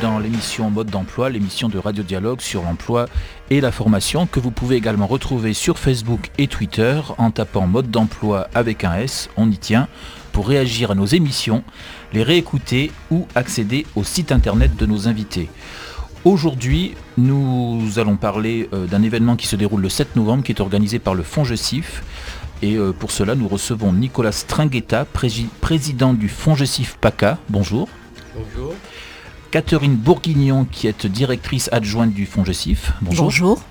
dans l'émission Mode d'emploi, l'émission de Radio Dialogue sur l'emploi et la formation que vous pouvez également retrouver sur Facebook et Twitter en tapant Mode d'emploi avec un S, on y tient, pour réagir à nos émissions, les réécouter ou accéder au site internet de nos invités. Aujourd'hui, nous allons parler euh, d'un événement qui se déroule le 7 novembre, qui est organisé par le Fonds Gessif. Et euh, pour cela, nous recevons Nicolas Stringuetta, président du Fonds Gessif PACA. Bonjour. Bonjour. Catherine Bourguignon, qui est directrice adjointe du Fonds Gessif. Bonjour. Bonjour.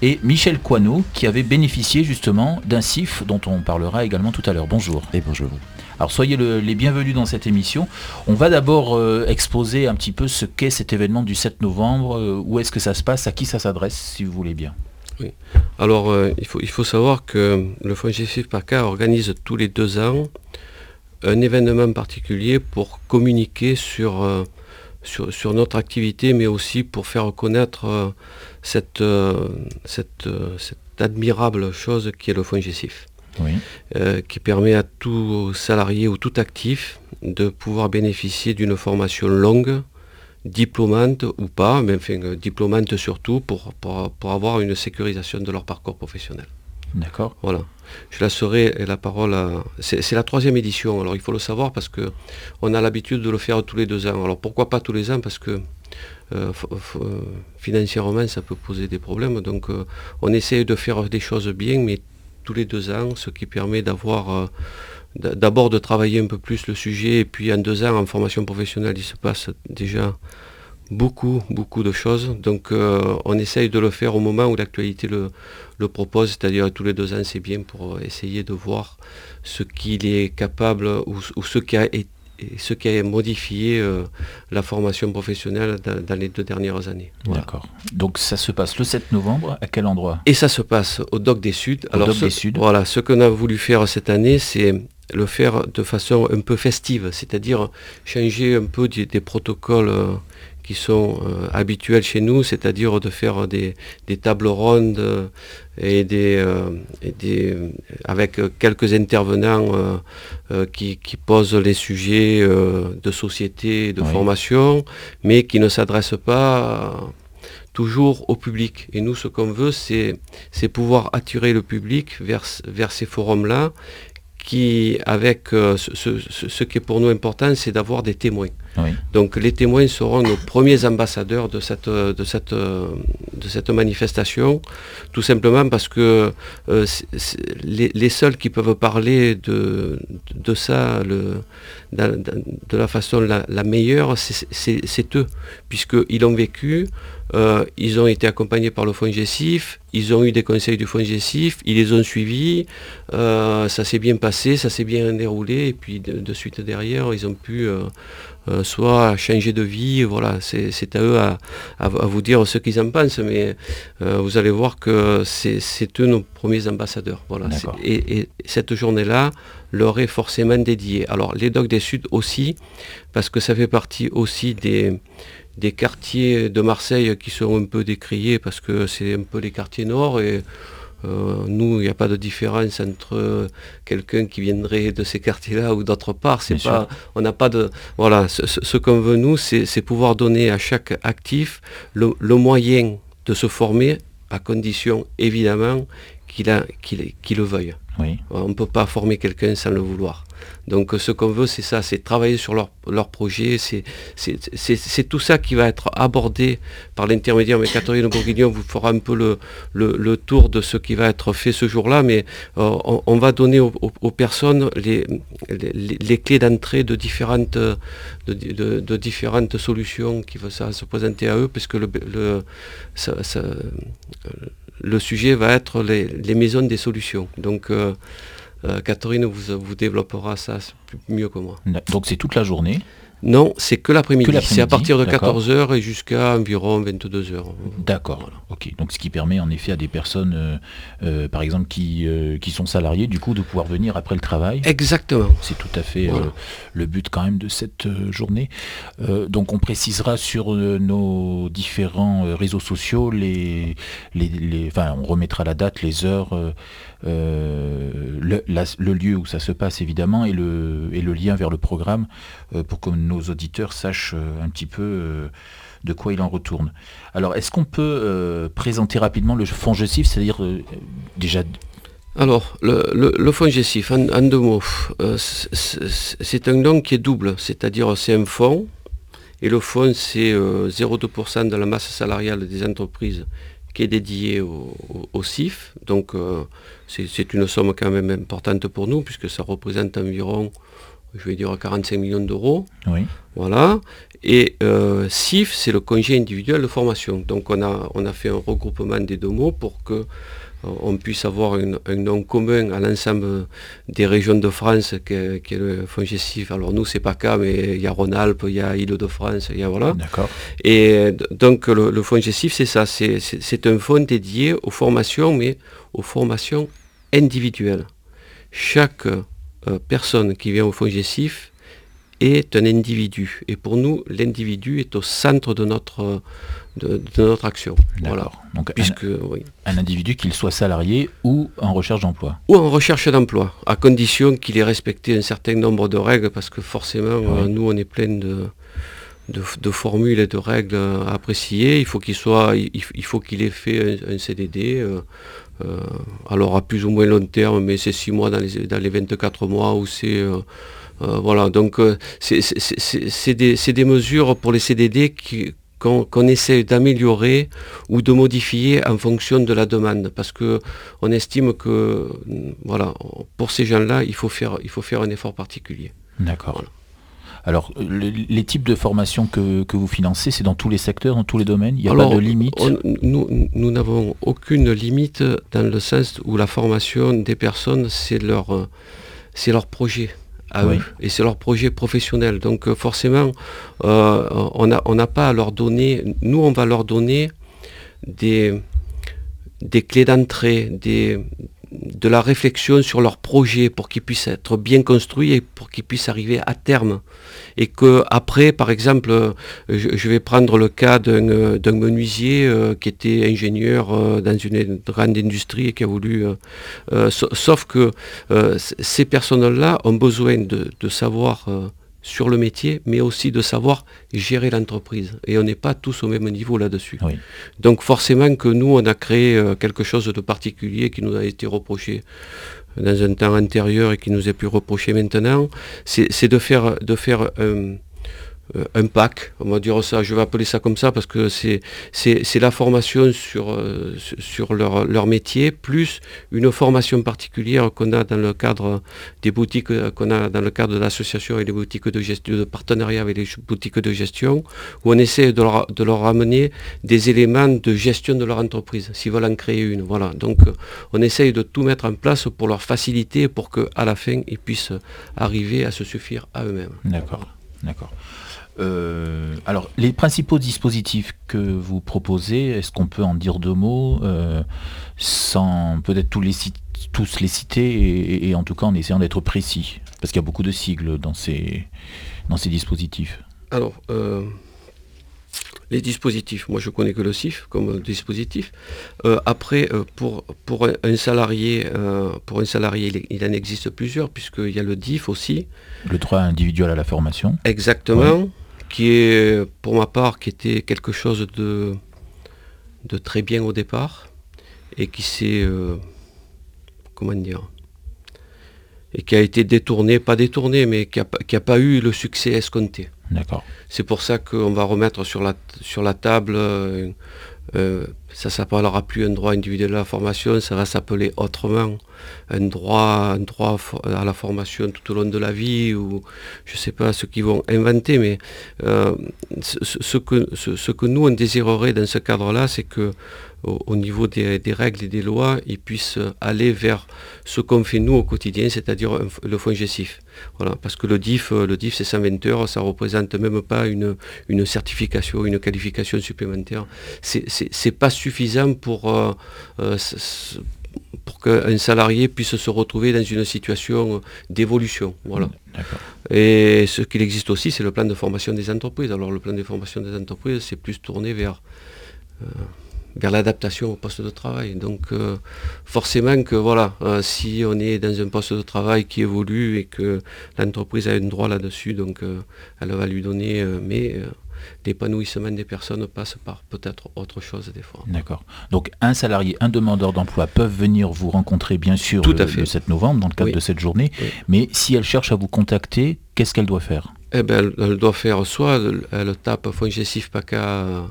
Et Michel Coineau, qui avait bénéficié justement d'un CIF dont on parlera également tout à l'heure. Bonjour. Et bonjour. Alors soyez les bienvenus dans cette émission. On va d'abord euh, exposer un petit peu ce qu'est cet événement du 7 novembre, euh, où est-ce que ça se passe, à qui ça s'adresse, si vous voulez bien. Oui. Alors euh, il, faut, il faut savoir que le Fonds GFIF PACA organise tous les deux ans un événement particulier pour communiquer sur, sur, notre activité, mais aussi pour faire connaître cette, cette, cette, admirable chose qui est le Fonds. Euh, qui permet à tout salarié ou tout actif de pouvoir bénéficier d'une formation longue, diplômante ou pas, mais enfin euh, diplômante surtout pour, pour, avoir une sécurisation de leur parcours professionnel. D'accord. Voilà. Je laisserai la parole à... C'est la troisième édition, alors il faut le savoir parce que on a l'habitude de le faire tous les deux ans. Alors pourquoi pas tous les ans? Parce que euh, financièrement ça peut poser des problèmes. Donc on essaie de faire des choses bien, mais tous les deux ans, ce qui permet d'avoir euh, d'abord de travailler un peu plus le sujet et puis en deux ans en formation professionnelle il se passe déjà beaucoup beaucoup de choses donc euh, on essaye de le faire au moment où l'actualité le, propose c'est-à-dire tous les deux ans c'est bien pour essayer de voir ce qu'il est capable ou, ou ce qui a été et ce qui a modifié euh, la formation professionnelle dans, les deux dernières années. D'accord. Donc ça se passe le 7 novembre, à quel endroit? Et ça se passe au Doc des Suds. Alors, Doc des Suds. Voilà, ce qu'on a voulu faire cette année, c'est le faire de façon un peu festive, c'est-à-dire changer un peu des, protocoles euh, qui sont euh, habituels chez nous, c'est-à-dire de faire des, tables rondes euh, et des, des, avec quelques intervenants qui, posent les sujets de société, de formation, mais qui ne s'adressent pas toujours au public. Et nous, ce qu'on veut, c'est pouvoir attirer le public vers, vers ces forums-là qui, avec euh, ce, qui est pour nous important, c'est d'avoir des témoins. Donc les témoins seront nos premiers ambassadeurs de cette, de cette, de cette manifestation, tout simplement parce que euh, les, seuls qui peuvent parler de, de ça le, de, la façon la, la meilleure, c'est eux, puisqu'ils l'ont vécu, euh, ils ont été accompagnés par le fonds GESIF, ils ont eu des conseils du fonds GESIF, ils les ont suivis, euh, ça s'est bien passé, ça s'est bien déroulé, et puis de, suite derrière, ils ont pu euh, soit changer de vie, voilà, c'est à eux à, vous dire ce qu'ils en pensent, mais vous allez voir que c'est eux nos premiers ambassadeurs. Voilà. Et, et, cette journée-là leur est forcément dédiée. Alors les Docs des Sud aussi, parce que ça fait partie aussi des des quartiers de Marseille qui sont un peu décriés parce que c'est un peu les quartiers nord et euh, nous, il n'y a pas de différence entre quelqu'un qui viendrait de ces quartiers-là ou d'autre part. C'est pas, on n'a pas de, voilà, ce, qu'on veut nous, c'est pouvoir donner à chaque actif le, moyen de se former à condition évidemment qu'il le veuille. On ne peut pas former quelqu'un sans le vouloir. Donc ce qu'on veut, c'est ça, c'est travailler sur leur, projet, c'est tout ça qui va être abordé par l'intermédiaire, mais Catherine Bourguignon vous fera un peu le, tour de ce qui va être fait ce jour-là, mais euh, on, va donner aux, personnes les, clés d'entrée de différentes, solutions qui vont se présenter à eux, le, le, le sujet va être les, maisons des solutions. Donc euh, euh, Catherine vous, vous développera ça mieux que moi. Donc c'est toute la journée non, c'est que l'après-midi. c'est à partir de 14h et jusqu'à environ 22h. D'accord. Ok. Donc ce qui permet en effet à des personnes, euh, euh, par exemple, qui, euh, qui sont salariés, du coup, de pouvoir venir après le travail. Exactement. C'est tout à fait le but quand même de cette journée. donc on précisera sur nos différents réseaux sociaux les, les, enfin, on remettra la date, les heures. le, le, lieu où ça se passe évidemment et le, et le lien vers le programme pour que nos auditeurs sachent euh, un petit peu euh, de quoi il en retourne. Alors, est-ce qu'on peut présenter rapidement le fonds GESIF, c'est-à-dire déjà alors, le, fonds GESIF, en, deux mots, c'est un nom qui est double, c'est-à-dire c'est un fonds, et le fonds c'est 0,2% de la masse salariale des entreprises qui est dédié au, CIF. Donc euh, c'est une somme quand même importante pour nous, puisque ça représente environ, je vais dire, 45 millions d'euros. Oui. Voilà. Et euh, CIF, c'est le congé individuel de formation. Donc on a, on a fait un regroupement des deux mots pour que on puisse avoir un nom commun à l'ensemble des régions de France qui est, le fonds gestif. Alors nous, c'est pas cas, mais il y a Rhône-Alpes, il y a Île-de-France, il y a voilà. D'accord. Et donc le, fonds gestif, c'est ça, c'est un fonds dédié aux formations, mais aux formations individuelles. Chaque euh, personne qui vient au fonds gestif est un individu. Et pour nous, l'individu est au centre de notre, de, notre action. Voilà. Donc Puisque, un, oui. un individu, qu'il soit salarié ou en recherche d'emploi. Ou en recherche d'emploi, à condition qu'il ait respecté un certain nombre de règles, parce que forcément, euh, nous, on est plein de, de, formules et de règles à apprécier. Il faut qu'il soit, il, faut qu'il ait fait un, CDD. Euh, euh, alors à plus ou moins long terme, mais c'est six mois dans les, dans les 24 mois où c'est euh, voilà, donc euh, c'est des, mesures pour les CDD qu'on essaie d'améliorer ou de modifier en fonction de la demande, parce qu'on estime que voilà, pour ces gens-là, il, faut faire, il faut faire un effort particulier. D'accord. Alors, les types de formations que, vous financez, c'est dans tous les secteurs, dans tous les domaines? Il n'y a pas de limite? Nous n'avons aucune limite dans le sens où la formation des personnes, c'est leur, leur projet et c'est leur projet professionnel. Donc euh, forcément, euh, on n'a pas à leur donner, nous on va leur donner des, des clés d'entrée, des, de la réflexion sur leur projet pour qu'ils puissent être bien construits et pour qu'ils puissent arriver à terme. Et que après, par exemple, euh, je, vais prendre le cas d'un euh, menuisier euh, qui était ingénieur dans une grande industrie et qui a voulu... sauf que ces personnes-là ont besoin de, de savoir sur le métier, mais aussi de savoir gérer l'entreprise. Et on n'est pas tous au même niveau là-dessus. Donc forcément que nous, on a créé euh, quelque chose de particulier qui nous a été reproché dans un temps antérieur et qui nous est plus reproché maintenant, c'est de faire, de faire euh, un pack, on va dire ça, je vais appeler ça comme ça parce que c'est la formation sur, euh, sur leur, leur, métier, plus une formation particulière qu'on a dans le cadre des boutiques, euh, qu'on a dans le cadre de l'association et des boutiques de gestion, de partenariat avec les boutiques de gestion, où on essaie de leur, de leur amener des éléments de gestion de leur entreprise, s'ils veulent en créer une. Voilà. Donc on essaye de tout mettre en place pour leur faciliter, pour qu'à la fin, ils puissent arriver à se suffire à eux-mêmes. D'accord. D'accord. Euh, alors, les principaux dispositifs que vous proposez, est-ce qu'on peut en dire deux mots, euh, sans peut-être tous les, tous les citer, et, en tout cas en essayant d'être précis? Parce qu'il y a beaucoup de sigles dans ces, dans ces dispositifs. Alors, euh, les dispositifs, moi je connais que le CIF comme dispositif. après, pour, pour un salarié, pour un salarié, il, en existe plusieurs, puisqu'il y a le DIF aussi. Le droit individuel à la formation. Exactement qui est pour ma part qui était quelque chose de, de très bien au départ et qui s'est euh, comment dire et qui a été détourné, pas détourné, mais qui n'a pas eu le succès escompté. D'accord. C'est pour ça qu'on va remettre sur la, sur la table euh, euh, ça ne s'appellera plus un droit individuel à la formation, ça va s'appeler autrement un droit, un droit à la formation tout au long de la vie, ou je ne sais pas ce qu'ils vont inventer, mais euh, ce, que, nous on désirerait dans ce cadre-là, c'est que au, niveau des, règles et des lois, ils puissent aller vers ce qu'on fait nous au quotidien, c'est-à-dire le fonds GESIF. Voilà, parce que le DIF, euh, le DIF c'est 120 heures, ça ne représente même pas une, certification, une qualification supplémentaire. Pas pour, euh, euh, pour qu'un salarié puisse se retrouver dans une situation d'évolution. Voilà. Et ce qu'il existe aussi, c'est le plan de formation des entreprises. Alors le plan de formation des entreprises, c'est plus tourné vers vers l'adaptation au poste de travail. Donc euh, forcément que voilà, euh, si on est dans un poste de travail qui évolue et que l'entreprise a un droit là-dessus, donc euh, elle va lui donner, mais l'épanouissement des personnes passe par peut-être autre chose des fois. D'accord. Donc un salarié, un demandeur d'emploi peuvent venir vous rencontrer bien sûr Tout le, à fait. le 7 novembre dans le cadre Oui. de cette journée, Oui. mais si elle cherche à vous contacter, qu'est-ce qu'elle doit faire? Eh ben, elle, elle doit faire soit elle, elle tape Fongesif PACA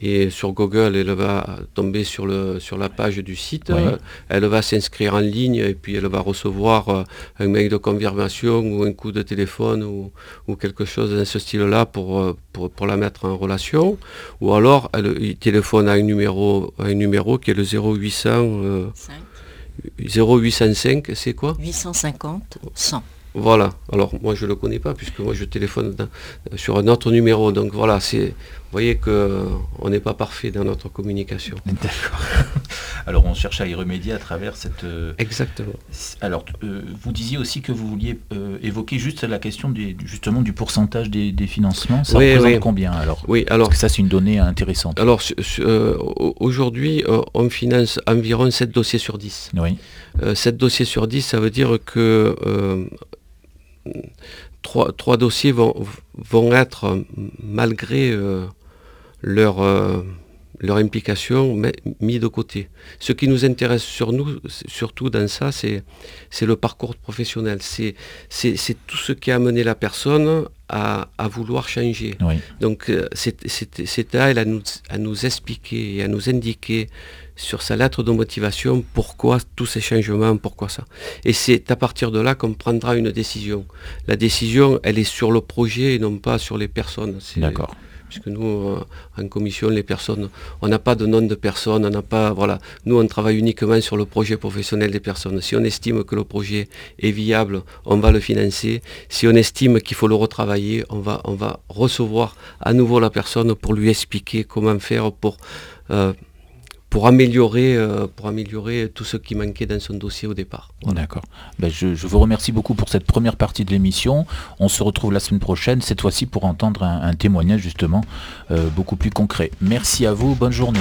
et sur Google elle va tomber sur, le, sur la page du site, Oui. Elle va s'inscrire en ligne et puis elle va recevoir euh, un mail de confirmation ou un coup de téléphone ou, ou quelque chose de ce style-là pour, euh, pour, pour la mettre en relation. Ou alors elle il téléphone à un numéro, à un numéro qui est le 0800, euh, 5, 0805, c'est quoi? 850, 100. voilà, alors moi je ne le connais pas puisque moi je téléphone dans- sur un autre numéro. Donc voilà, c'est, voyez qu'on n'est pas parfait dans notre communication. D'accord. Alors on cherche à y remédier à travers cette... euh, Exactement. Alors euh, vous disiez aussi que vous vouliez euh, évoquer juste la question des- justement du pourcentage des, des financements. Ça Oui, représente oui. combien alors? Oui, Parce alors, que ça c'est une donnée intéressante. alors euh, aujourd'hui, euh, on finance environ 7 dossiers sur 10. Oui, Euh, 7 dossiers sur 10, ça veut dire que euh, 3, dossiers vont, vont être, euh, malgré euh, leur, euh, leur implication, mis de côté. Ce qui nous intéresse sur nous, surtout dans ça, c'est le parcours professionnel. C'est tout ce qui a amené la personne à, à vouloir changer. oui. Donc euh, c'est à elle à nous, à nous expliquer et à nous indiquer sur sa lettre de motivation pourquoi tous ces changements, pourquoi ça. Et c'est à partir de là qu'on prendra une décision. La décision, elle est sur le projet et non pas sur les personnes. D'accord. Puisque nous, euh, en commission, les personnes, on n'a pas de nom de personne, on n'a pas, voilà. Nous, on travaille uniquement sur le projet professionnel des personnes. Si on estime que le projet est viable, on va le financer. Si on estime qu'il faut le retravailler, on va, on va recevoir à nouveau la personne pour lui expliquer comment faire pour, euh, pour, améliorer, euh, pour améliorer tout ce qui manquait dans son dossier au départ. D'accord. Ben, je, vous remercie beaucoup pour cette première partie de l'émission. On se retrouve la semaine prochaine, cette fois-ci pour entendre un, un témoignage justement euh, beaucoup plus concret. Merci à vous, bonne journée.